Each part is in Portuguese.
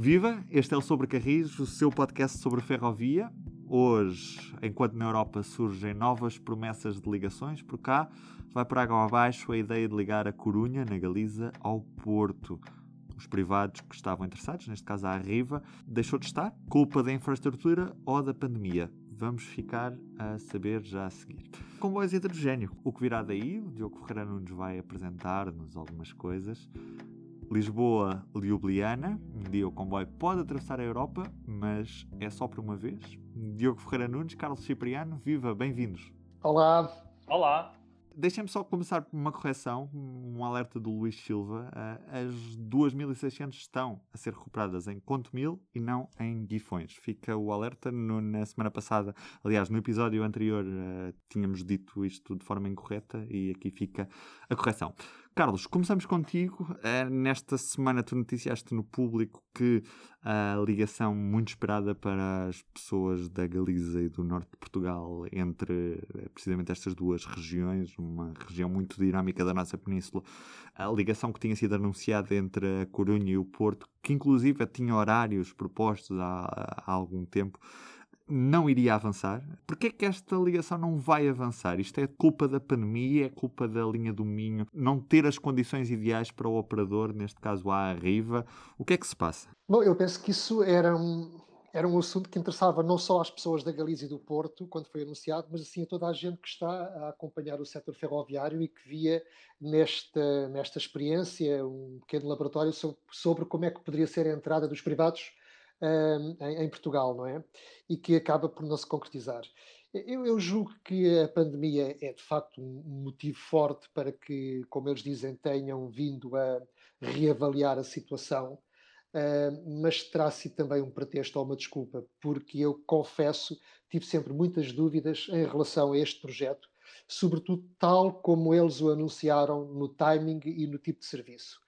Viva! Este é o Sobre Carris, o seu podcast sobre ferrovia. Hoje, enquanto na Europa surgem novas promessas de ligações, por cá vai para água abaixo a ideia de ligar a Corunha, na Galiza, ao Porto. Os privados que estavam interessados, neste caso a Arriva, deixou de estar, culpa da infraestrutura ou da pandemia. Vamos ficar a saber já a seguir. Comboios hidrogênio. O que virá daí? O Diogo Ferreira nos vai apresentar-nos algumas coisas. Lisboa-Ljubljana. Um dia o comboio pode atravessar a Europa, mas é só por uma vez. Diogo Ferreira Nunes, Carlos Cipriano, viva, bem-vindos. Olá. Olá. Deixem-me só começar por uma correção, um alerta do Luís Silva. As 2.600 estão a ser recuperadas em Contomil e não em Guifões. Fica o alerta. No, na semana passada, aliás, no episódio anterior, uh, tínhamos dito isto de forma incorreta e aqui fica a correção. Carlos, começamos contigo. Uh, nesta semana tu noticiaste no público que a ligação muito esperada para as pessoas da Galiza e do norte de Portugal entre eh, precisamente estas duas regiões, uma região muito dinâmica da nossa península, a ligação que tinha sido anunciada entre a Corunha e o Porto, que inclusive tinha horários propostos há, há algum tempo, não iria avançar? Porquê é que esta ligação não vai avançar? Isto é culpa da pandemia, é culpa da linha do Minho, não ter as condições ideais para o operador, neste caso a Arriva? O que é que se passa? Bom, eu penso que isso era um, era um assunto que interessava não só às pessoas da Galiza e do Porto, quando foi anunciado, mas assim a toda a gente que está a acompanhar o setor ferroviário e que via nesta, nesta experiência um pequeno laboratório sobre, sobre como é que poderia ser a entrada dos privados em, Portugal, não é? E que acaba por não se concretizar. Eu, eu, julgo que a pandemia é de facto um motivo forte para que, como eles dizem, tenham vindo a reavaliar a situação, mas terá sido também um pretexto ou uma desculpa, porque eu confesso, tive sempre muitas dúvidas em relação a este projeto, sobretudo tal como eles o anunciaram no timing e no tipo de serviço.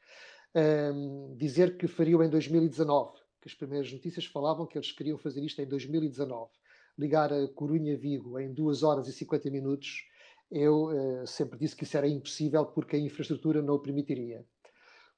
dizer que fariam em 2019 que as primeiras notícias falavam que eles queriam fazer isto em 2019. Ligar a Corunha-Vigo em 2 horas e 50 minutos, eu uh, sempre disse que isso era impossível porque a infraestrutura não o permitiria.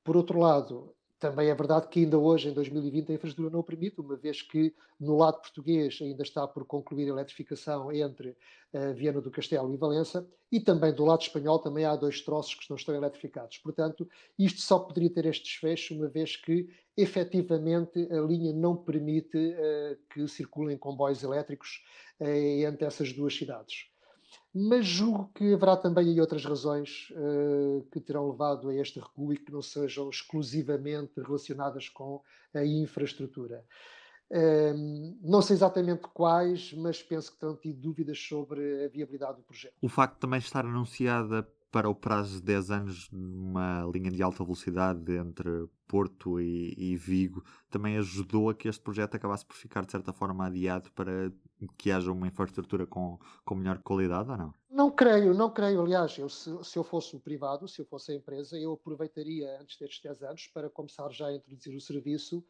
Por outro lado, também é verdade que ainda hoje, em 2020, a infraestrutura não o permite, uma vez que no lado português ainda está por concluir a eletrificação entre uh, Viana do Castelo e Valença, e também do lado espanhol também há dois troços que não estão eletrificados. Portanto, isto só poderia ter este desfecho, uma vez que efetivamente a linha não permite uh, que circulem comboios elétricos uh, entre essas duas cidades mas julgo que haverá também aí outras razões uh, que terão levado a este recuo e que não sejam exclusivamente relacionadas com a infraestrutura. Uh, não sei exatamente quais, mas penso que terão tido dúvidas sobre a viabilidade do projeto. O facto de também estar anunciada para o prazo de 10 anos uma linha de alta velocidade entre Porto e, e, Vigo também ajudou a que este projeto acabasse por ficar de certa forma adiado para que haja uma infraestrutura com, com melhor qualidade ou não? Não creio, não creio. Aliás, eu, se, se, eu fosse o privado, se eu fosse a empresa, eu aproveitaria antes destes 10 anos para começar já a introduzir o serviço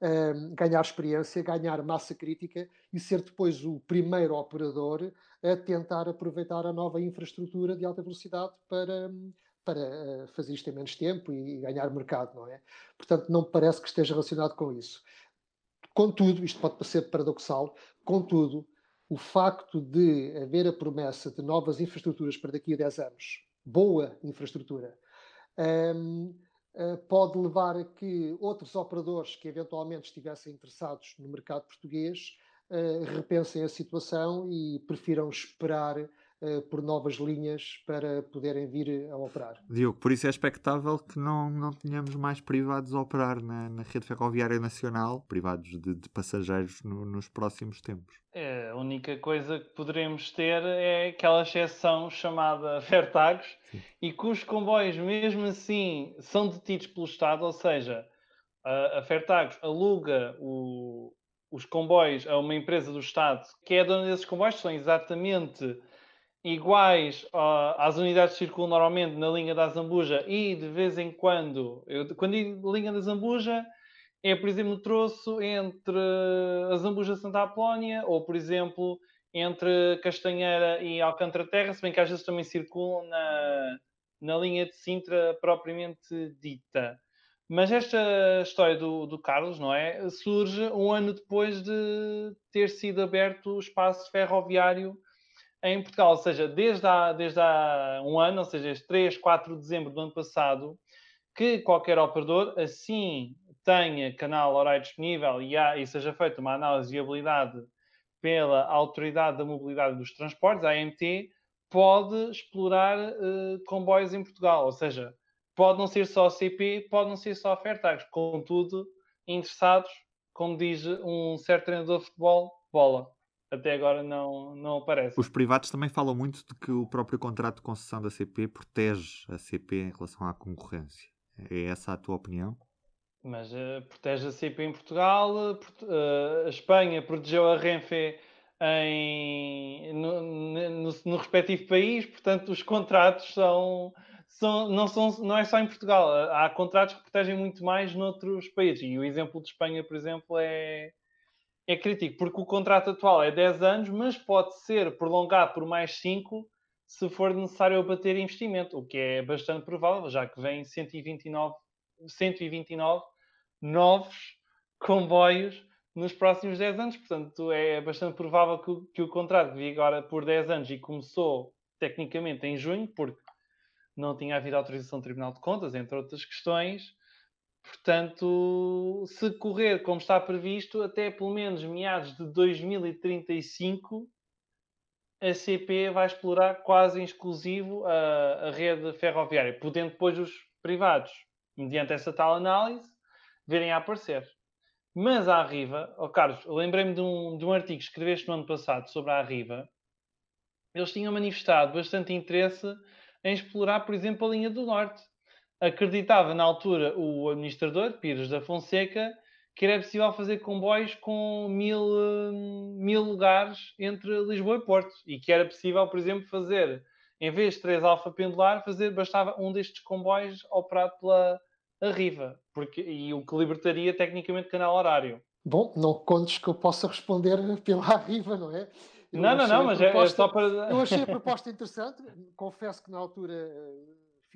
um, ganhar experiência, ganhar massa crítica e ser depois o primeiro operador a tentar aproveitar a nova infraestrutura de alta velocidade para, para eh, fazer isto em menos tempo e ganhar mercado, não é? Portanto, não me parece que esteja relacionado com isso. Contudo, isto pode parecer paradoxal, contudo, o facto de haver a promessa de novas infraestruturas para daqui a 10 anos, boa infraestrutura, um, eh, pode levar a que outros operadores que eventualmente estivessem interessados no mercado português uh, repensem a situação e prefiram esperar por novas linhas para poderem vir a operar. Diogo, por isso é expectável que não, não tenhamos mais privados a operar na, na rede ferroviária nacional, privados de, de passageiros no, nos próximos tempos. É, a única coisa que poderemos ter é aquela exceção chamada Vertagos Sim. e cujos comboios, mesmo assim, são detidos pelo Estado, ou seja, a, a Fertagos aluga o, os comboios a uma empresa do Estado que é dona desses comboios, são exatamente iguais às unidades que circulam normalmente na linha da Zambuja e de vez em quando, eu, quando digo linha da Zambuja, é, por exemplo, o troço entre a Zambuja Santa Apolónia ou, por exemplo, entre Castanheira e Alcântara Terra, se bem que às vezes também circulam na, na linha de Sintra propriamente dita. Mas esta história do, do, Carlos, não é? Surge um ano depois de ter sido aberto o espaço ferroviário em Portugal. Ou seja, desde há, desde há um ano, ou seja, este 3, 4 de dezembro do ano passado, que qualquer operador, assim tenha canal horário disponível e, há, e seja feita uma análise de viabilidade pela Autoridade da Mobilidade dos Transportes, a AMT, pode explorar uh, comboios em Portugal. Ou seja, pode não ser só CP, pode não ser só Fairtags. Contudo, interessados, como diz um certo treinador de futebol, bola. Até agora não, não aparece. Os privados também falam muito de que o próprio contrato de concessão da CP protege a CP em relação à concorrência. É essa a tua opinião? Mas uh, protege a CP em Portugal, uh, a Espanha protegeu a Renfe em, no, no, no, respectivo país, portanto os contratos são, são, não, são, não é só em Portugal, há contratos que protegem muito mais noutros países. E o exemplo de Espanha, por exemplo, é, é crítico, porque o contrato atual é 10 anos, mas pode ser prolongado por mais 5 se for necessário abater investimento, o que é bastante provável, já que vem 129, 129 novos comboios nos próximos 10 anos. Portanto, é bastante provável que, que o contrato vigora por 10 anos e começou tecnicamente em junho, porque não tinha havido autorização do Tribunal de Contas, entre outras questões. Portanto, se correr como está previsto, até pelo menos meados de 2035, a CP vai explorar quase em exclusivo a, a rede ferroviária, podendo depois os privados, mediante essa tal análise, virem a aparecer. Mas a Arriva, oh Carlos, lembrei-me de um, de um artigo que escreveste no ano passado sobre a Arriva. Eles tinham manifestado bastante interesse em explorar, por exemplo, a linha do Norte. Acreditava na altura o administrador, Pires da Fonseca, que era possível fazer comboios com mil, hum, mil lugares entre Lisboa e Porto. E que era possível, por exemplo, fazer, em vez de três alfa pendular, fazer, bastava um destes comboios operado pela Arriva. Porque, e o que libertaria tecnicamente canal horário. Bom, não contes que eu possa responder pela Arriva, não é? Eu não, não, não, mas proposta, é, é só para. Eu achei a proposta interessante, confesso que na altura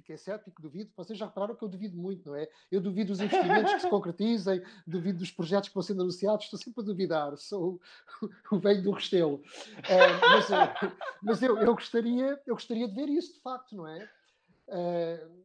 fiquei cético, duvido. Vocês já repararam que eu duvido muito, não é? Eu duvido dos investimentos que se concretizem, duvido dos projetos que vão sendo anunciados, estou sempre a duvidar, sou o, velho do Restelo. Uh, mas, uh, mas eu, eu, gostaria, eu gostaria de ver isso, de facto, não é? Uh,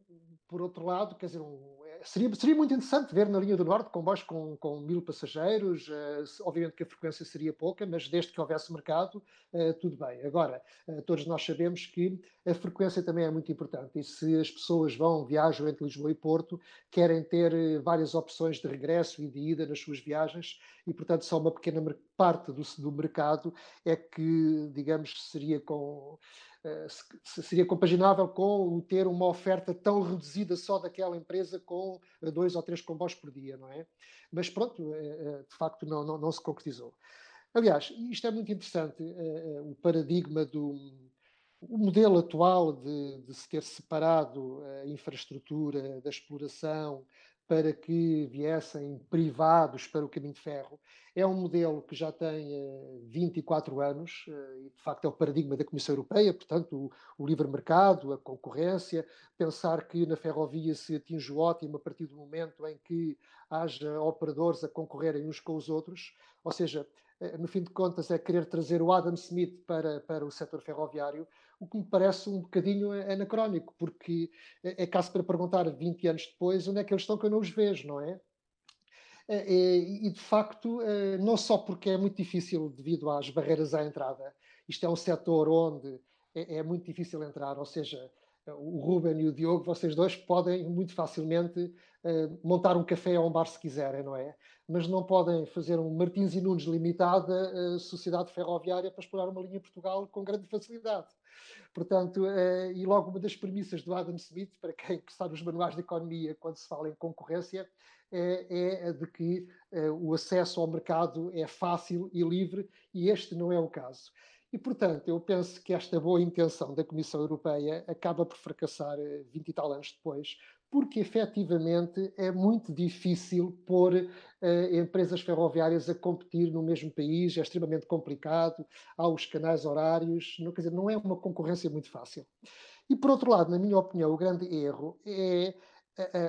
por outro lado, quer dizer, um, seria, seria muito interessante ver na linha do Norte comboios com, com mil passageiros. Uh, obviamente que a frequência seria pouca, mas desde que houvesse mercado, uh, tudo bem. Agora, todos nós sabemos que a frequência também é muito importante e se as pessoas vão, viajam entre Lisboa e Porto, querem ter várias opções de regresso e de ida nas suas viagens e, portanto, só uma pequena parte do, do mercado é que, digamos, seria com eh, seria compaginável com ter uma oferta tão reduzida só daquela empresa com eh, dois ou três comboios por dia, não é? Mas pronto, eh, de facto não, não, não se concretizou. Aliás, isto é muito interessante, o paradigma do o modelo atual de, de, se ter separado a infraestrutura da exploração para que viessem privados para o caminho de ferro. É um modelo que já tem 24 eh, anos eh, e, de facto, é o paradigma da Comissão Europeia, portanto, o, o livre mercado, a concorrência, pensar que na ferrovia se atinge o ótimo a partir do momento em que haja operadores a concorrerem uns com os outros, ou seja, eh, no fim de contas, é querer trazer o Adam Smith para, para o setor ferroviário, o que me parece um bocadinho anacrónico, porque é, é caso para perguntar 20 anos depois onde é que eles estão que eu não os vejo, não é? é, é e de facto, não só porque é muito difícil devido às barreiras à entrada, isto é um setor onde é, muito difícil entrar, ou seja, o Ruben e o Diogo, vocês dois podem muito facilmente montar um café ou um bar se quiserem, não é? Mas não podem fazer um Martins e Nunes limitada sociedade ferroviária para explorar uma linha Portugal com grande facilidade. Portanto, eh, e logo uma das premissas do Adam Smith, para quem sabe os manuais de economia, quando se fala em concorrência, é, é a de que eh, o acesso ao mercado é fácil e livre, e este não é o caso. E, portanto, eu penso que esta boa intenção da Comissão Europeia acaba por fracassar 20 eh, e tal anos depois, porque efetivamente é muito difícil pôr uh, empresas ferroviárias a competir no mesmo país, é extremamente complicado, há os canais horários, não, quer dizer, não é uma concorrência muito fácil. E por outro lado, na minha opinião, o grande erro é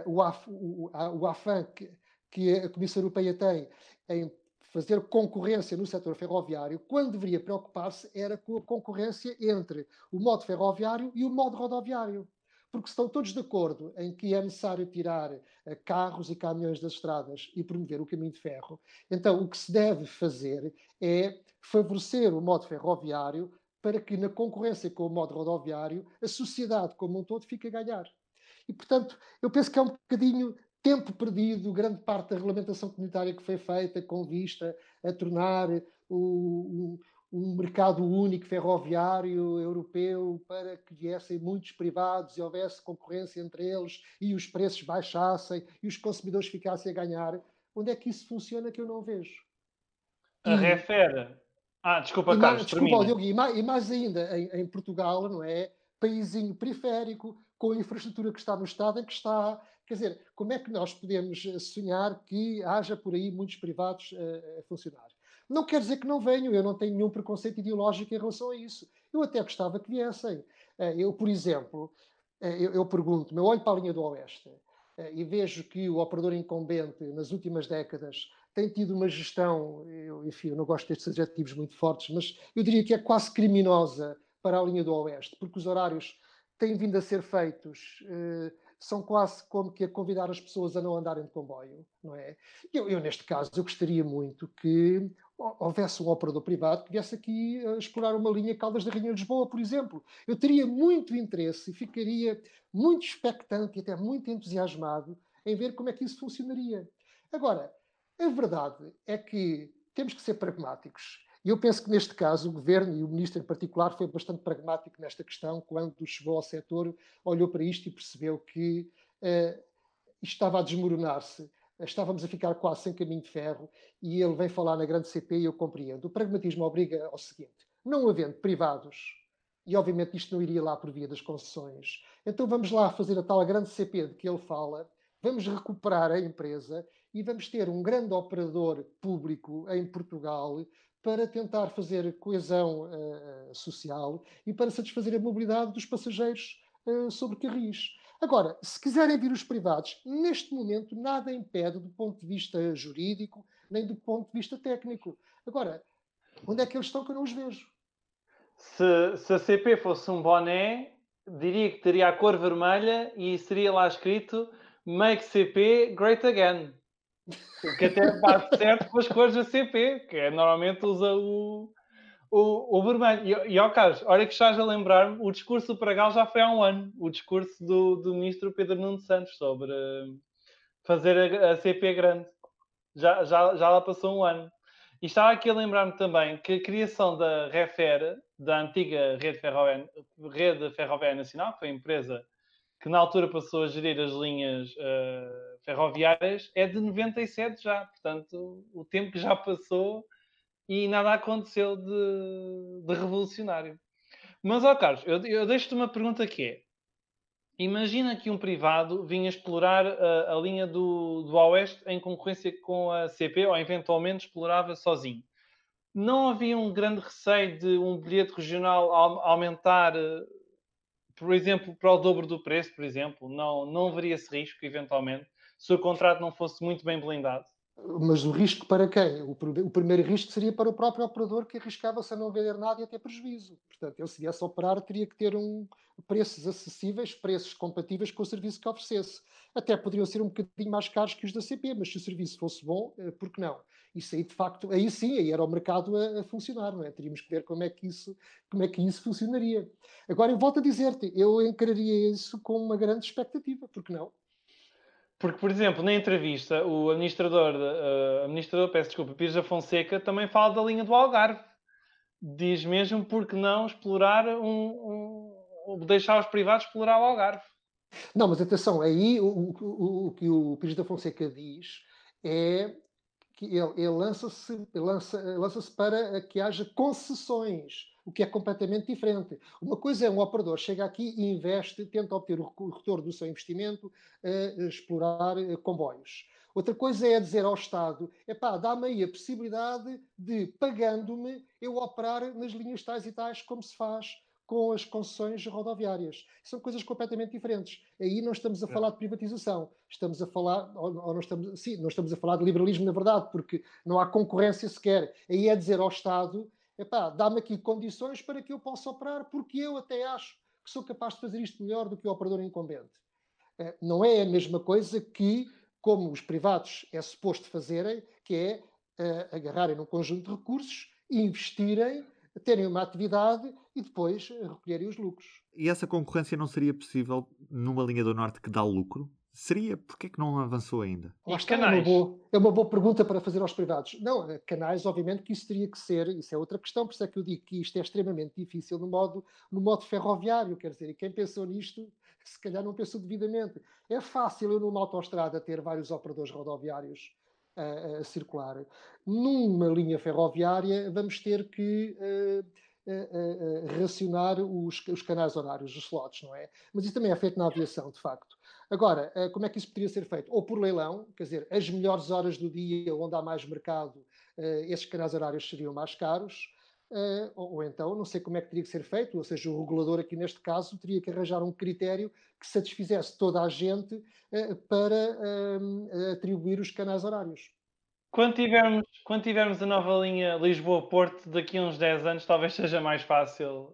o, AF, o, o AFAN que, que a Comissão Europeia tem em fazer concorrência no setor ferroviário, quando deveria preocupar-se era com a concorrência entre o modo ferroviário e o modo rodoviário. Porque estão todos de acordo em que é necessário tirar eh, carros e caminhões das estradas e promover o caminho de ferro, então o que se deve fazer é favorecer o modo ferroviário para que, na concorrência com o modo rodoviário, a sociedade como um todo fique a ganhar. E, portanto, eu penso que é um bocadinho tempo perdido, grande parte da regulamentação comunitária que foi feita com vista a tornar o, um mercado único ferroviário europeu para que viessem muitos privados e houvesse concorrência entre eles e os preços baixassem e os consumidores ficassem a ganhar. Onde é que isso funciona que eu não vejo? A refere. Ah, desculpa, e Carlos, mais, desculpa, Diogo, e, mais, e mais ainda, em, em Portugal, não é? Paísinho periférico, com a infraestrutura que está no Estado em que está. Quer dizer, como é que nós podemos eh, sonhar que haja por aí muitos privados uh, a funcionar? Não quer dizer que não venham, eu não tenho nenhum preconceito ideológico em relação a isso. Eu até gostava que viessem. Uh, eu, por exemplo, uh, eu, eu pergunto, eu olho para a linha do Oeste e vejo que o operador incumbente, nas últimas décadas, tem tido uma gestão, eu, enfim, eu não gosto destes adjetivos muito fortes, mas eu diria que é quase criminosa para a linha do Oeste, porque os horários têm vindo a ser feitos são quase como que a convidar as pessoas a não andarem de comboio, não é? Eu, eu, neste caso, eu gostaria muito que houvesse um operador privado que viesse aqui a explorar uma linha Caldas da Rainha Lisboa, por exemplo. Eu teria muito interesse e ficaria muito expectante e até muito entusiasmado em ver como é que isso funcionaria. Agora, a verdade é que temos que ser pragmáticos. E eu penso que neste caso o governo e o ministro em particular foi bastante pragmático nesta questão quando chegou ao setor, olhou para isto e percebeu que uh, estava a desmoronar-se, estávamos a ficar quase sem caminho de ferro e ele vem falar na grande CP e eu compreendo. O pragmatismo obriga ao seguinte: não havendo privados, e obviamente isto não iria lá por via das concessões, então vamos lá fazer a tal grande CP de que ele fala, vamos recuperar a empresa e vamos ter um grande operador público em Portugal para tentar fazer coesão uh, social e para satisfazer a mobilidade dos passageiros uh, sobre carris. Agora, se quiserem vir os privados, neste momento nada impede do ponto de vista jurídico, nem do ponto de vista técnico. Agora, onde é que eles estão que eu não os vejo? Se, se a CP fosse um boné, diria que teria a cor vermelha e seria lá escrito Make CP Great Again. Que até bate certo com as cores da CP, que é, normalmente usa o, o, o vermelho. E, e ó Carlos, olha que estás a lembrar-me, o discurso do Pragal já foi há um ano. O discurso do, do ministro Pedro Nuno Santos sobre uh, fazer a, a, CP grande. Já, já, já lá passou um ano. E estava aqui a lembrar-me também que a criação da Refer, da antiga Rede Ferroviária, Rede Ferroviária Nacional, que foi a empresa que na altura passou a gerir as linhas uh, ferroviárias, é de 97 já. Portanto, o tempo que já passou e nada aconteceu de, de revolucionário. Mas, ó Carlos, eu, eu deixo-te uma pergunta que é: imagina que um privado vinha explorar a, a linha do, do Oeste em concorrência com a CP ou eventualmente explorava sozinho. Não havia um grande receio de um bilhete regional aumentar por exemplo, para o dobro do preço, por exemplo, não, não haveria esse risco, eventualmente, se o contrato não fosse muito bem blindado? Mas o risco para quem? O, o primeiro risco seria para o próprio operador que arriscava-se a não vender nada e a ter prejuízo. Portanto, ele se viesse a operar, teria que ter um, preços acessíveis, preços compatíveis com o serviço que oferecesse. Até poderiam ser um bocadinho mais caros que os da CP, mas se o serviço fosse bom, eh, por que não? Isso aí, de facto, aí sim, aí era o mercado a, a, funcionar, não é? Teríamos que ver como é que isso, como é que isso funcionaria. Agora, eu volto a dizer-te, eu encararia isso com uma grande expectativa, por que não? Porque, por exemplo, na entrevista, o administrador, uh, administrador peço desculpa, Pires da Fonseca, também fala da linha do Algarve. Diz mesmo porque não explorar um, um deixar os privados explorar o Algarve. Não, mas atenção, aí o, o, o que o Pires da Fonseca diz é que ele, ele lança-se lança, lança para que haja concessões, o que é completamente diferente. Uma coisa é um operador chega aqui e investe, tenta obter o retorno do seu investimento a explorar eh, comboios. Outra coisa é dizer ao Estado: epá, dá-me aí a possibilidade de, pagando-me, eu operar nas linhas tais e tais, como se faz com as concessões rodoviárias. São coisas completamente diferentes. Aí não estamos a é. falar de privatização, estamos a falar, ou, ou não estamos, sim, não estamos a falar de liberalismo na verdade, porque não há concorrência sequer. Aí é dizer ao Estado, epá, dá-me aqui condições para que eu possa operar, porque eu até acho que sou capaz de fazer isto melhor do que o operador incumbente. Eh, não é a mesma coisa que, como os privados é suposto fazerem, que é uh, agarrarem num conjunto de recursos e investirem terem uma atividade e depois recolherem os lucros. E essa concorrência não seria possível numa linha do Norte que dá lucro? Seria? Porquê é que não avançou ainda? Lá está, canais? É uma, boa, é uma boa pergunta para fazer aos privados. Não, eh, canais, obviamente que isso teria que ser, isso é outra questão, por isso é que eu digo que isto é extremamente difícil no modo, no modo ferroviário, quer dizer, e quem pensou nisto, se calhar não pensou devidamente. É fácil eu numa autoestrada ter vários operadores rodoviários a, a circular. Numa linha ferroviária, vamos ter que uh, uh, uh, racionar os, os, canais horários, os slots, não é? Mas isso também é feito na aviação, de facto. Agora, como é que isso poderia ser feito? Ou por leilão, quer dizer, as melhores horas do dia onde há mais mercado, esses canais horários seriam mais caros. Uh, ou, então, não sei como é que teria que ser feito, ou seja, o regulador aqui neste caso teria que arranjar um critério que satisfizesse toda a gente para uh, atribuir os canais horários. Quando tivermos, quando tivermos a nova linha Lisboa-Porto, daqui a uns 10 anos, talvez seja mais fácil.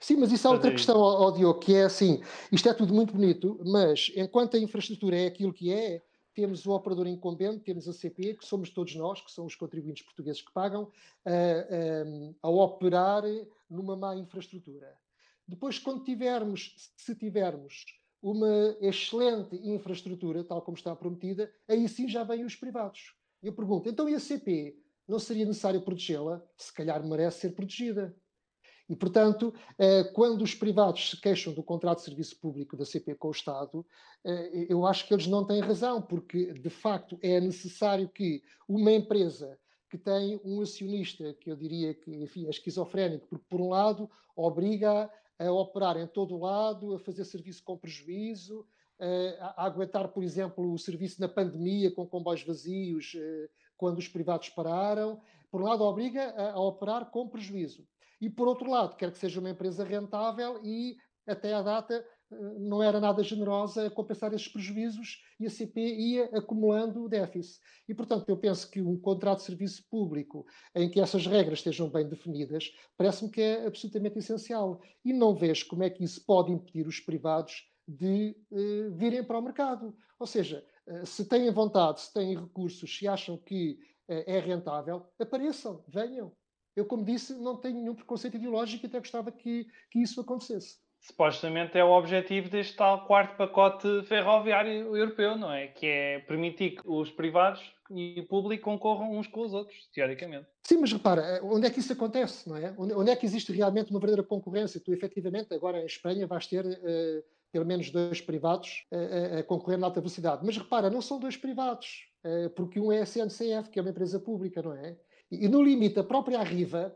Sim, mas isso há outra questão, ó, Diogo, que é assim: isto é tudo muito bonito, mas enquanto a infraestrutura é aquilo que é, temos o operador incumbente, temos a CP, que somos todos nós, que são os contribuintes portugueses que pagam, a, a, a operar numa má infraestrutura. Depois, quando tivermos, se tivermos uma excelente infraestrutura, tal como está prometida, aí sim já vêm os privados. Eu pergunto, então e a CP? Não seria necessário protegê-la? Se calhar merece ser protegida. E, portanto, eh, quando os privados se queixam do contrato de serviço público da CP com o Estado, eh, eu acho que eles não têm razão, porque, de facto, é necessário que uma empresa que tem um acionista, que eu diria que enfim, é esquizofrénico, porque, por um lado, obriga a operar em todo o lado, a fazer serviço com prejuízo, a, aguentar, por exemplo, o serviço na pandemia com comboios vazios, eh, quando os privados pararam. Por um lado, obriga a operar com prejuízo e por outro lado, quer que seja uma empresa rentável e até à data eh, não era nada generosa a compensar esses prejuízos e a CP ia acumulando déficit. E, portanto, eu penso que um contrato de serviço público em que essas regras estejam bem definidas, parece-me que é absolutamente essencial. E não vejo como é que isso pode impedir os privados de uh, virem para o mercado. Ou seja, uh, se têm vontade, se têm recursos, se acham que é rentável, apareçam, venham. Eu, como disse, não tenho nenhum preconceito ideológico e até gostava que, que isso acontecesse. Supostamente é o objetivo deste tal quarto pacote ferroviário europeu, não é? Que é permitir que os privados e o público concorram uns com os outros, teoricamente. Sim, mas repara, onde é que isso acontece, não é? Onde, é que existe realmente uma verdadeira concorrência? Tu, efetivamente, agora em Espanha vais ter uh, pelo menos dois privados uh, a concorrer na alta velocidade. Mas repara, não são dois privados, uh, porque um é a CNCF, que é uma empresa pública, não é? E, no limite, a própria Arriva,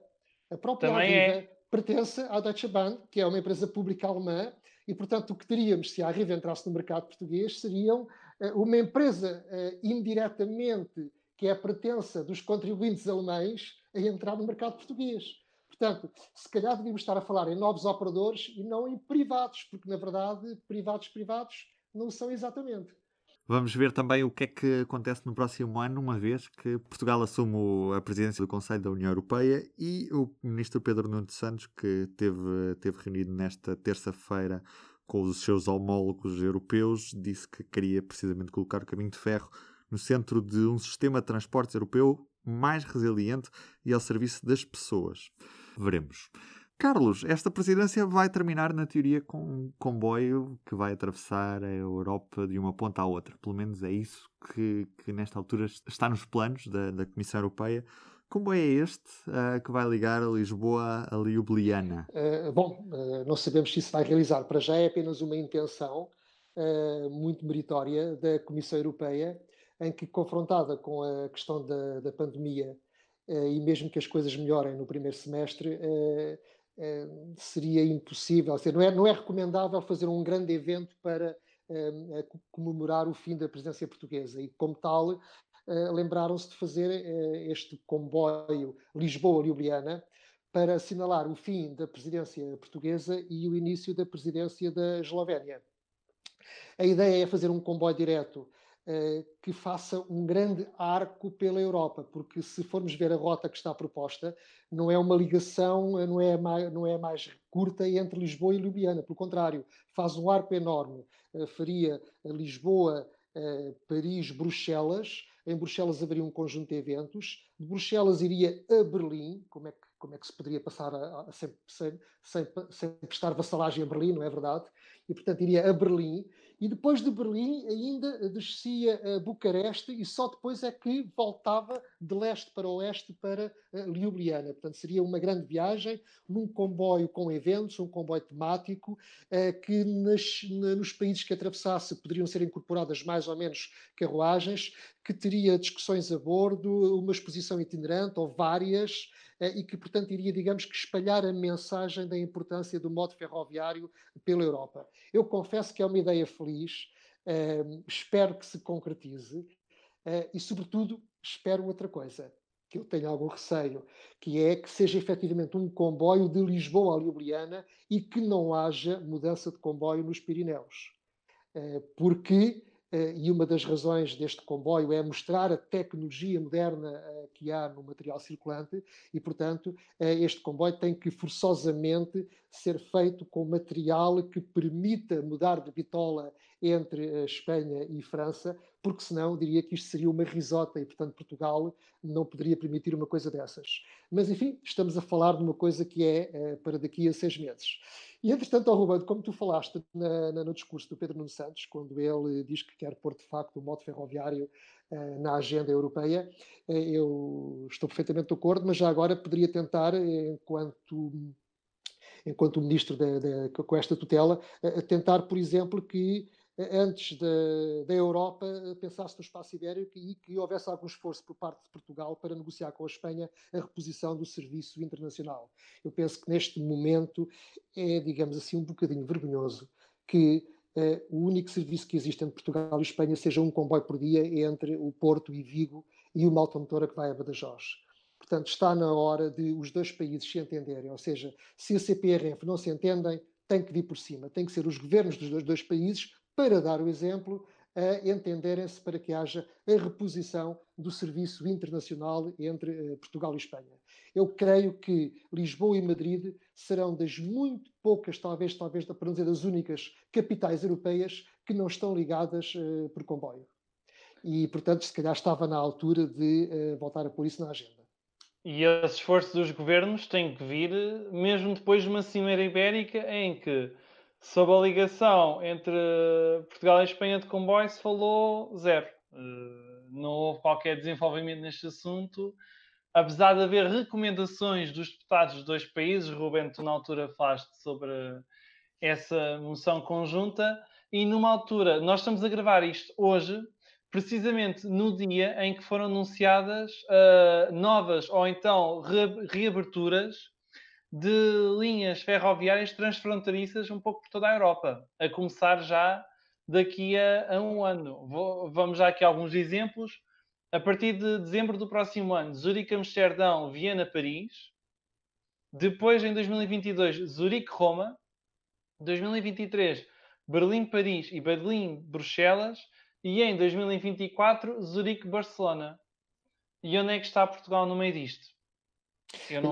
a própria Também Arriva é. pertence à Deutsche Bahn, que é uma empresa pública alemã, e, portanto, o que teríamos se a Arriva entrasse no mercado português seriam uh, uma empresa uh, indiretamente que é a pertença dos contribuintes alemães a entrar no mercado português. Portanto, se calhar devíamos estar a falar em novos operadores e não em privados, porque, na verdade, privados privados não são exatamente. Vamos ver também o que é que acontece no próximo ano, uma vez que Portugal assume a presidência do Conselho da União Europeia e o ministro Pedro Nuno Santos, que teve, teve reunido nesta terça-feira com os seus homólogos europeus, disse que queria precisamente colocar o caminho de ferro no centro de um sistema de transportes europeu mais resiliente e ao serviço das pessoas. Veremos. Carlos, esta presidência vai terminar, na teoria, com um comboio que vai atravessar a Europa de uma ponta à outra. Pelo menos é isso que, que nesta altura está nos planos da, da Comissão Europeia. Comboio é este uh, que vai ligar a Lisboa a Ljubljana? Uh, bom, uh, não sabemos se isso vai realizar. Para já é apenas uma intenção muito meritória da Comissão Europeia, em que, confrontada com a questão da, da pandemia, e mesmo que as coisas melhorem no primeiro semestre, seria impossível, não, é, não é recomendável fazer um grande evento para eh, comemorar o fim da presidência portuguesa e, como tal, eh, lembraram-se de fazer este comboio Lisboa-Ljubljana para assinalar o fim da presidência portuguesa e o início da presidência da Eslovénia. A ideia é fazer um comboio direto eh, que faça um grande arco pela Europa, porque se formos ver a rota que está proposta, não é uma ligação, não é mais, não é mais curta entre Lisboa e Ljubljana, pelo contrário, faz um arco enorme, eh, faria Lisboa, eh, Paris, Bruxelas, em Bruxelas haveria um conjunto de eventos, de Bruxelas iria a Berlim, como é que, como é que se poderia passar a, a, sem, sem, sem, sem prestar vassalagem a Berlim, não é verdade? E portanto iria a Berlim, e depois de Berlim ainda descia a Bucareste e só depois é que voltava de leste para oeste para eh, Ljubljana. Portanto, seria uma grande viagem num comboio com eventos, um comboio temático, eh, que nos países que atravessasse poderiam ser incorporadas mais ou menos carruagens, que teria discussões a bordo, uma exposição itinerante ou várias, eh, e que, portanto, iria, digamos que, espalhar a mensagem da importância do modo ferroviário pela Europa. Eu confesso que é uma ideia feliz, uh, espero que se concretize uh, e, sobretudo, espero outra coisa, que eu tenho algum receio, que é que seja efetivamente um comboio de Lisboa a Ljubljana e que não haja mudança de comboio nos Pirineus. Uh, porque eh, e uma das razões deste comboio é mostrar a tecnologia moderna eh, que há no material circulante e, portanto, eh, este comboio tem que forçosamente ser feito com material que permita mudar de bitola entre Espanha e França, porque senão diria que isto seria uma risota e, portanto, Portugal não poderia permitir uma coisa dessas. Mas, enfim, estamos a falar de uma coisa que é para daqui a seis meses. E, entretanto, oh, Ruben, como tu falaste na, na, no discurso do Pedro Nuno Santos, quando ele diz que quer pôr, de facto, o modo ferroviário uh, na agenda europeia, uh, eu estou perfeitamente de acordo, mas já agora poderia tentar, enquanto enquanto ministro com esta tutela, tentar, por exemplo, que antes da, da Europa pensasse no espaço ibérico e que houvesse algum esforço por parte de Portugal para negociar com a Espanha a reposição do serviço internacional. Eu penso que neste momento é, digamos assim, um bocadinho vergonhoso que uh, o único serviço que existe entre Portugal e Espanha seja um comboio por dia entre o Porto e Vigo e uma automotora que vai a Badajoz. Portanto, está na hora de os dois países se entenderem, ou seja, se a CPRF não se entendem, tem que vir por cima, tem que ser os governos dos dois países para dar o exemplo, a entenderem-se para que haja a reposição do serviço internacional entre uh, Portugal e Espanha. Eu creio que Lisboa e Madrid serão das muito poucas, talvez, talvez para não dizer das únicas capitais europeias que não estão ligadas uh, por comboio. E, portanto, se calhar estava na altura de uh, voltar a pôr isso na agenda. E esse esforço dos governos tem que vir mesmo depois de uma cimeira ibérica em que Sobre a ligação entre Portugal e Espanha de comboio se falou zero. Eh, não houve qualquer desenvolvimento neste assunto. Apesar de haver recomendações dos deputados dos dois países, Rubén, tu na altura falaste sobre essa moção conjunta, e numa altura, nós estamos a gravar isto hoje, precisamente no dia em que foram anunciadas uh, novas ou então re reaberturas de linhas ferroviárias transfronteiriças um pouco por toda a Europa, a começar já daqui a, a um ano. Vou, vamos já aqui alguns exemplos. A partir de dezembro do próximo ano, Zurique, Amsterdão, Viena, Paris. Depois, em 2022, Zurique, Roma. 2023, Berlim, Paris e Berlim, Bruxelas. E em 2024, Zurique, Barcelona. E onde é que está Portugal no meio disto?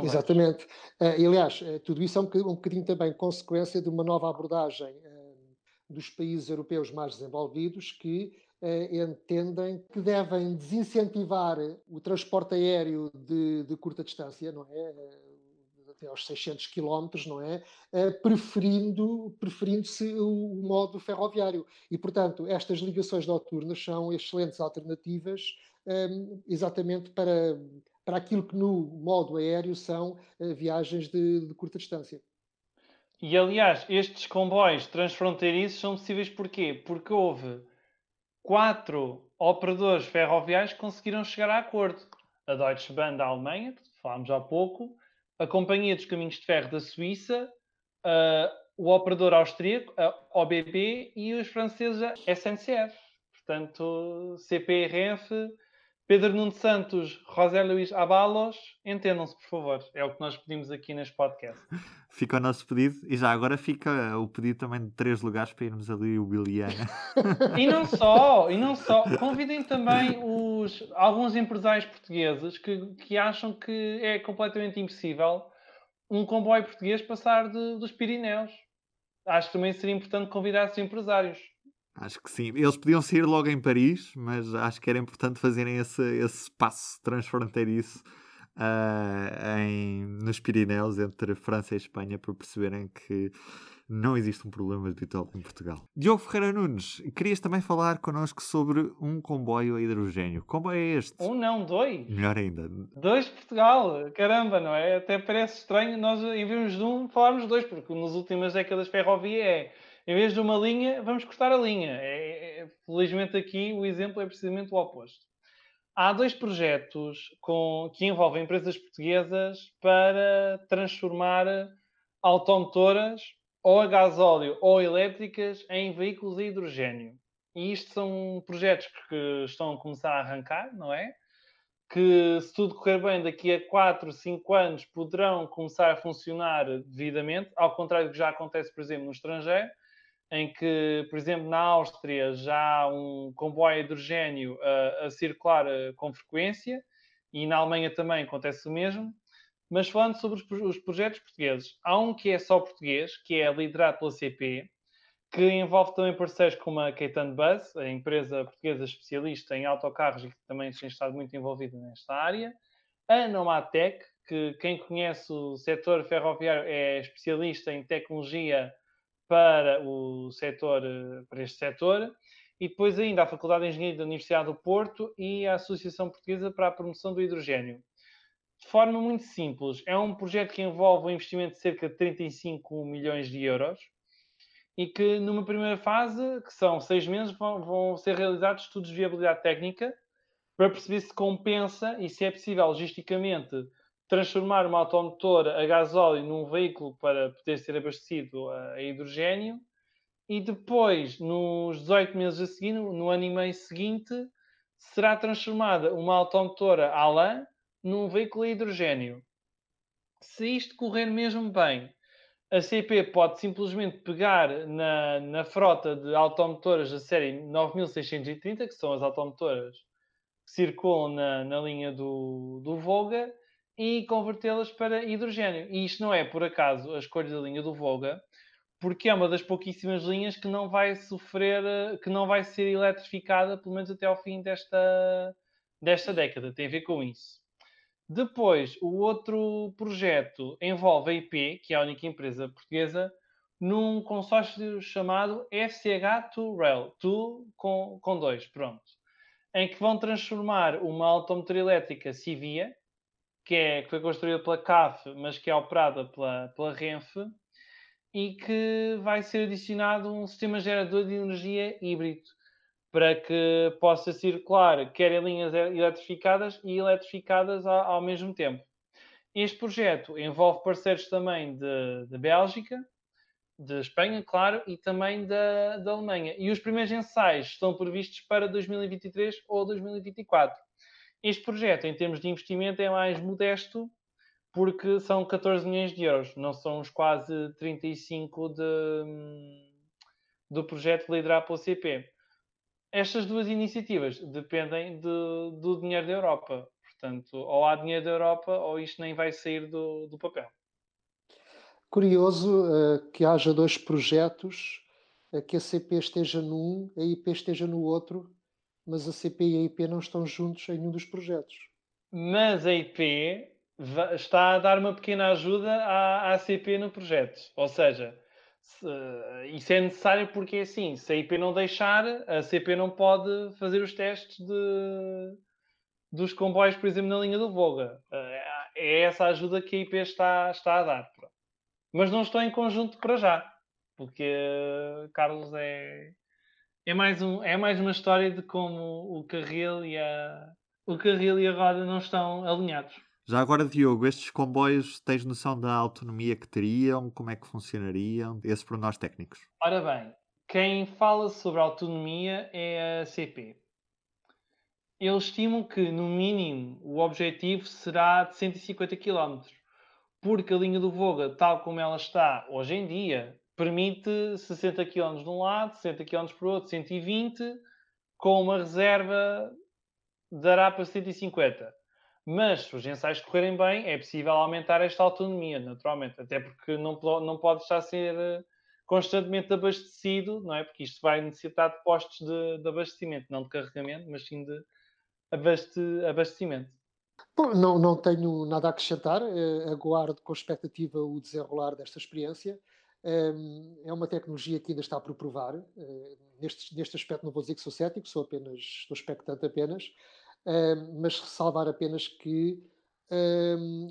Exatamente. Uh, e, aliás, uh, tudo isso é um bocadinho, um bocadinho, também consequência de uma nova abordagem uh, dos países europeus mais desenvolvidos que entendem que devem desincentivar o transporte aéreo de, de curta distância, não é? até aos 600 quilómetros, não é? preferindo, preferindo-se o modo ferroviário. E, portanto, estas ligações noturnas são excelentes alternativas exatamente para para aquilo que no modo aéreo são uh, viagens de, de, curta distância. E aliás, estes comboios transfronteiriços são possíveis porquê? Porque houve quatro operadores ferroviários que conseguiram chegar a acordo. A Deutsche Bahn da Alemanha, que falámos há pouco, a Companhia dos Caminhos de Ferro da Suíça, uh, o operador austríaco, a OBB, e os franceses, a SNCF. Portanto, CPRF Pedro Nuno Santos, José Luís Abalos, entendam-se, por favor. É o que nós pedimos aqui neste podcast. Fica o nosso pedido e já agora fica o pedido também de três lugares para irmos ali o Biliana. e não só, e não só. Convidem também os, alguns empresários portugueses que, que acham que é completamente impossível um comboio português passar de, dos Pirineus. Acho que também seria importante convidar esses empresários. Acho que sim. Eles podiam sair logo em Paris, mas acho que era importante fazerem esse, esse passo transfronteiriço uh, em, nos Pirineus, entre França e Espanha, para perceberem que não existe um problema de bitol em Portugal. Diogo Ferreira Nunes, querias também falar connosco sobre um comboio a hidrogênio. Que comboio é este? Um não, dois. Melhor ainda. Dois de Portugal. Caramba, não é? Até parece estranho nós, em vez de um, falarmos dois, porque nas últimas décadas ferrovia é em vez de uma linha, vamos cortar a linha. É, é, felizmente aqui o exemplo é precisamente o oposto. Há dois projetos com, que envolvem empresas portuguesas para transformar automotoras ou a gasóleo ou elétricas em veículos a hidrogênio. E isto são projetos que estão a começar a arrancar, não é? Que, se tudo correr bem, daqui a 4, 5 anos poderão começar a funcionar devidamente, ao contrário do que já acontece, por exemplo, no estrangeiro, em que, por exemplo, na Áustria já há um comboio hidrogênio a, a circular eh, com frequência e na Alemanha também acontece o mesmo. Mas falando sobre os, os projetos portugueses, há um que é só português, que é liderado pela CP, que envolve também parceiros como a Caetan Bus, a empresa portuguesa especialista em autocarros e que também tem estado muito envolvida nesta área, a Nomatec, que quem conhece o setor ferroviário é especialista em tecnologia para o setor, para este setor, e depois ainda a Faculdade de Engenharia da Universidade do Porto e a Associação Portuguesa para a Promoção do Hidrogênio. De forma muito simples, é um projeto que envolve um investimento de cerca de 35 milhões de euros e que numa primeira fase, que são seis meses, vão, vão ser realizados estudos de viabilidade técnica para perceber se compensa e se é possível logisticamente transformar uma automotor a gasóleo num veículo para poder ser abastecido a hidrogênio e depois, nos 18 meses a seguir, no ano e meio seguinte, será transformada uma automotora a num veículo a hidrogênio. Se isto correr mesmo bem, a CP pode simplesmente pegar na, na frota de automotoras da série 9630, que são as automotoras que circulam na, na linha do, do Volga, e convertê-las para hidrogênio. E isto não é, por acaso, a escolha da linha do Volga, porque é uma das pouquíssimas linhas que não vai sofrer, que não vai ser eletrificada, pelo menos até ao fim desta, desta década. Tem a ver com isso. Depois, o outro projeto envolve a IP, que é a única empresa portuguesa, num consórcio chamado FCH2 Rail, tu com, com dois, pronto, em que vão transformar uma automotora elétrica Civia, que, é, que foi construída pela CAF, mas que é operada pela, pela Renfe, e que vai ser adicionado um sistema gerador de energia híbrido para que possa circular quer em linhas eletrificadas e eletrificadas ao, ao mesmo tempo. Este projeto envolve parceiros também de, de Bélgica, de Espanha, claro, e também da, da Alemanha. E os primeiros ensaios estão previstos para 2023 ou 2024. Este projeto, em termos de investimento, é mais modesto, porque são 14 milhões de euros, não são os quase 35 de, do projeto liderado pela CP. Estas duas iniciativas dependem de, do dinheiro da Europa. Portanto, ou há dinheiro da Europa ou isto nem vai sair do, do papel. Curioso uh, que haja dois projetos, uh, que a CP esteja num, a IP esteja no outro, mas a CP e a IP não estão juntos em nenhum dos projetos. Mas a IP está a dar uma pequena ajuda à, à CP no projeto. Ou seja, se, isso é necessário porque assim, se a IP não deixar, a CP não pode fazer os testes de, dos comboios, por exemplo, na linha do Volga. É, é essa ajuda que a IP está, está a dar. Mas não estou em conjunto para já, porque Carlos é, é mais, um, é mais uma história de como o carril e a, o carril e a roda não estão alinhados. Já agora, Diogo, estes comboios tens noção da autonomia que teriam? Como é que funcionariam? Esse para nós técnicos. Ora bem, quem fala sobre autonomia é a CP. eles estimam que, no mínimo, o objetivo será de 150 km. Porque a linha do Voga, tal como ela está hoje em dia, permite 60 km de um lado, 60 km para o outro, 120, com uma reserva dará para 150. Mas se os ensaios correrem bem, é possível aumentar esta autonomia, naturalmente, até porque não, não pode estar a ser eh, constantemente abastecido, não é? Porque isto vai necessitar de postos de, de abastecimento, não de carregamento, mas sim de abaste, abastecimento. Bom, não, não tenho nada a acrescentar, uh, aguardo com expectativa o desenrolar desta experiência. É uma tecnologia que ainda está por provar. Uh, neste, neste aspecto não vou dizer que sou cético, sou apenas, estou expectante apenas, mas ressalvar apenas que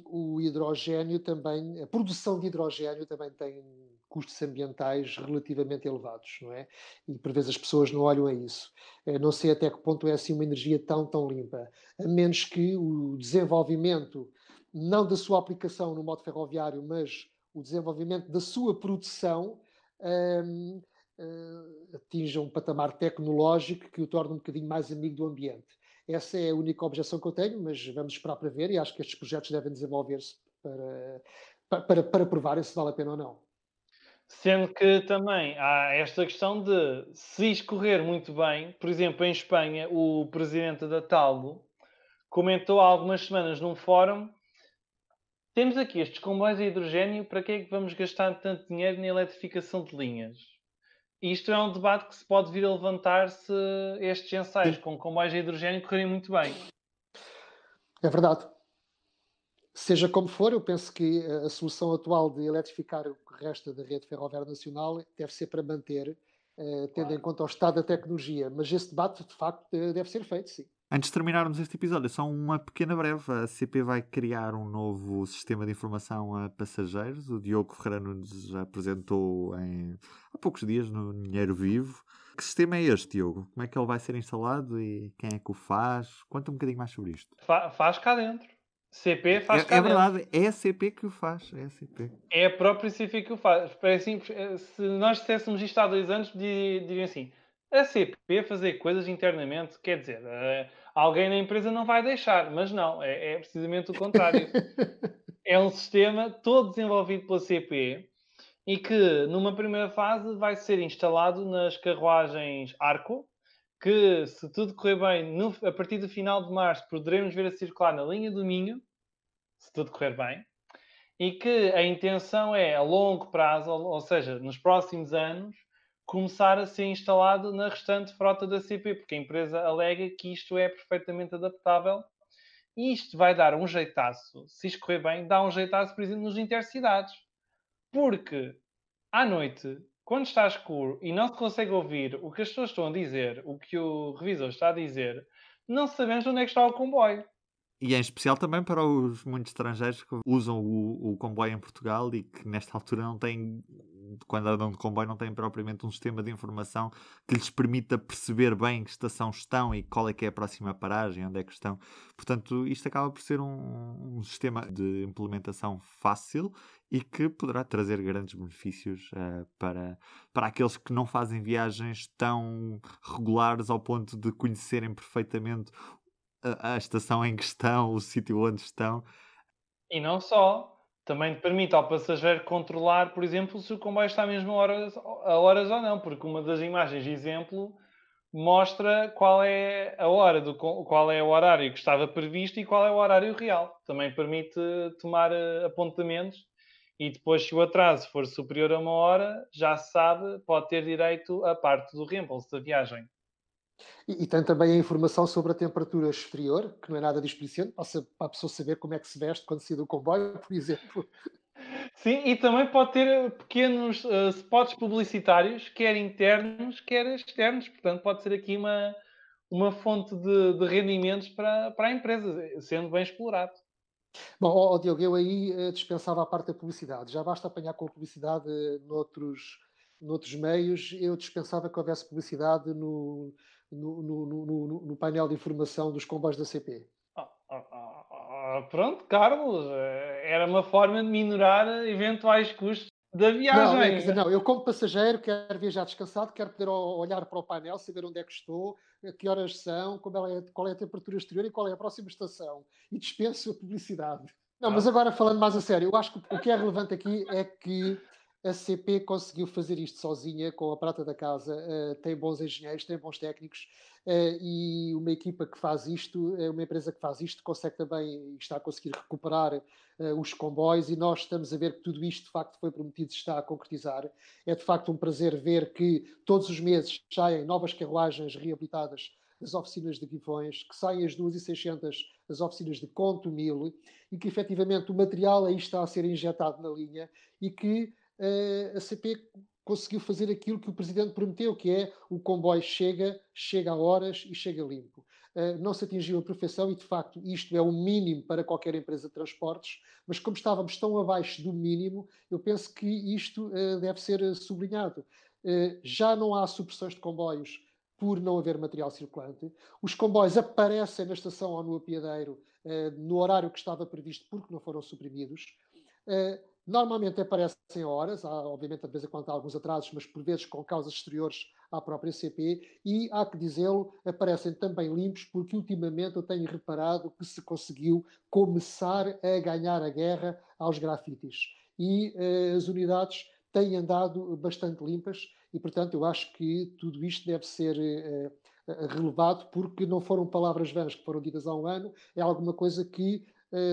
o hidrogênio também, a produção de hidrogênio também tem custos ambientais relativamente elevados, não é? E por vezes as pessoas não olham a isso. Eu não sei até que ponto é assim uma energia tão, tão limpa, a menos que o desenvolvimento, não da sua aplicação no modo ferroviário, mas o desenvolvimento da sua produção um, uh, hum, atinja um patamar tecnológico que o torne um bocadinho mais amigo do ambiente. Essa é a única objeção que eu tenho, mas vamos esperar para ver e acho que estes projetos devem desenvolver-se para, para, para provar se vale a pena ou não. Sendo que também há esta questão de se escorrer muito bem, por exemplo, em Espanha, o presidente da Talgo comentou há algumas semanas num fórum: temos aqui estes comboios a hidrogênio, para que é que vamos gastar tanto dinheiro na eletrificação de linhas? Isto é um debate que se pode vir a levantar se estes ensaios com comboios a hidrogênio correrem muito bem. É verdade. Seja como for, eu penso que a solução atual de eletrificar o que resta da rede ferroviária nacional deve ser para manter, uh, tendo claro. em conta o estado da tecnologia. Mas esse debate, de facto, deve ser feito, sim. Antes de terminarmos este episódio, só uma pequena breve. A CP vai criar um novo sistema de informação a passageiros. O Diogo Ferreira nos apresentou em, há poucos dias no Dinheiro Vivo. Que sistema é este, Diogo? Como é que ele vai ser instalado e quem é que o faz? Conta um bocadinho mais sobre isto. Fa faz cá dentro. CP faz é, é verdade, é a CP que o faz. É a CP. É a própria CP que o faz. É assim, se nós disséssemos isto há dois anos, diriam assim: a CP fazer coisas internamente, quer dizer, uh, alguém na empresa não vai deixar, mas não, é, é precisamente o contrário. é um sistema todo desenvolvido pela CP e que, numa primeira fase, vai ser instalado nas carruagens Arco, que, se tudo correr bem, no, a partir do final de março poderemos ver a circular na linha do Minho, se tudo correr bem, e que a intenção é, a longo prazo, ou, ou seja, nos próximos anos, começar a ser instalado na restante frota da CP, porque a empresa alega que isto é perfeitamente adaptável e isto vai dar um jeitaço, se isto correr bem, dá um jeitaço, por exemplo, nos intercidades. Porque à noite quando está escuro e não se consegue ouvir o que as pessoas estão a dizer, o que o revisor está a dizer, não sabemos onde é que está o comboio. E em especial também para os muitos estrangeiros que usam o, o comboio em Portugal e que nesta altura não têm, quando andam de comboio, não têm propriamente um sistema de informação que lhes permita perceber bem que estação estão e qual é que é a próxima paragem, onde é que estão. Portanto, isto acaba por ser um, um sistema de implementação fácil e que poderá trazer grandes benefícios uh, para, para aqueles que não fazem viagens tão regulares ao ponto de conhecerem perfeitamente a, a estação em que estão, o sítio onde estão. E não só, também permite ao passageiro controlar, por exemplo, se o comboio está mesmo a horas, a horas ou não, porque uma das imagens de exemplo mostra qual é a hora do qual é o horário que estava previsto e qual é o horário real. Também permite tomar eh, apontamentos e depois, se o atraso for superior a uma hora, já se sabe, pode ter direito a parte do reembolso da viagem. E, e, tem também a informação sobre a temperatura exterior, que não é nada displicente, para a pessoa saber como é que se veste quando sai do comboio, por exemplo. Sim, e também pode ter pequenos uh, spots publicitários, quer internos, quer externos. Portanto, pode ser aqui uma, uma fonte de, de rendimentos para, para a empresa, sendo bem explorado. Bom, ó, Diogo, eu aí uh, dispensava a parte da publicidade. Já basta apanhar com a publicidade uh, noutros, noutros meios. Eu dispensava que houvesse publicidade no, no, no, no, no painel de informação dos comboios da CP. Ah, ah, ah, pronto, Carlos, eh, era uma forma de minorar eventuais custos. da viagem. Não, é, dizer, não, eu como passageiro quero viajar descansado, quero poder olhar para o painel, saber onde é que estou, que horas são, é, qual é a temperatura exterior e qual é a próxima estação. E dispenso a publicidade. Não, mas agora falando mais a sério, eu acho que o que é relevante aqui é que a CP conseguiu fazer isto sozinha, com a prata da casa, uh, tem bons engenheiros, tem bons técnicos, uh, e uma equipa que faz isto, uh, uma empresa que faz isto, consegue também, está a conseguir recuperar os comboios, e nós estamos a ver que tudo isto, de facto, foi prometido e está a concretizar. É, de facto, um prazer ver que todos os meses saem novas carruagens reabilitadas das oficinas de Guifões, que saem as 2.600 das oficinas de Conto Mil, e que, efetivamente, o material aí está a ser injetado na linha, e que a CP conseguiu fazer aquilo que o Presidente prometeu, que é o comboio chega, chega a horas e chega limpo. não se atingiu a perfeição e, de facto, isto é o mínimo para qualquer empresa de transportes, mas como estávamos tão abaixo do mínimo, eu penso que isto deve ser sublinhado. já não há supressões de comboios por não haver material circulante. Os comboios aparecem na estação ou no apiadeiro no horário que estava previsto porque não foram suprimidos. Normalmente aparecem horas, há, obviamente, de vez em quando há alguns atrasos, mas por vezes com causas exteriores à própria CP, e há que dizê-lo, aparecem também limpos, porque ultimamente eu tenho reparado que se conseguiu começar a ganhar a guerra aos grafites. E eh, as unidades têm andado bastante limpas, e portanto eu acho que tudo isto deve ser. Eh, relevado, porque não foram palavras vãs que foram ditas há um ano, é alguma coisa que,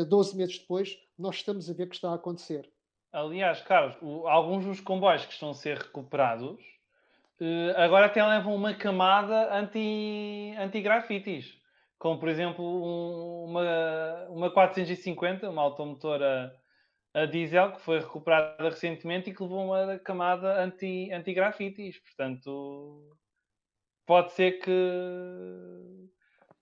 12 eh, meses depois, nós estamos a ver que está a acontecer. Aliás, Carlos, o, alguns dos comboios que estão a ser recuperados uh, agora até levam uma camada. Anti como, por exemplo, um, uma, uma 450, uma automotora a diesel, que foi recuperada recentemente e que levou uma camada. Anti Portanto, pode ser que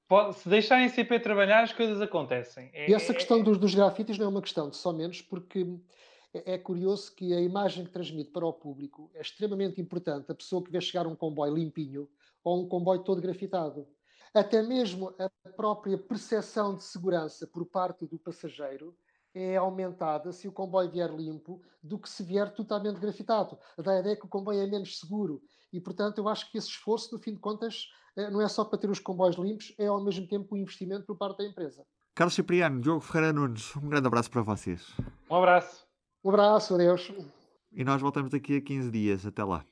pode, se deixarem a CP trabalhar, as coisas acontecem. É, e essa questão é, dos, dos grafites não é uma questão de só menos, porque é, é curioso que a imagem que transmite para o público é extremamente importante. A pessoa que vê chegar um comboio limpinho ou um comboio todo grafitado. Até mesmo a própria percepção de segurança por parte do passageiro é aumentada se o comboio vier limpo do que se vier totalmente grafitado. A ideia é que o comboio é menos seguro. E, portanto, eu acho que esse esforço, no fim de contas, eh, não é só para ter os comboios limpos, é ao mesmo tempo um investimento por parte da empresa. Carlos Cipriano, Diogo Ferreira Nunes, um grande abraço para vocês. Um abraço. Um abraço, adeus. E nós voltamos daqui a 15 dias. Até lá.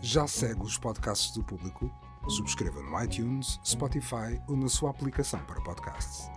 Já segue os podcasts do público? Subscreva no iTunes, Spotify ou na sua aplicação para podcasts.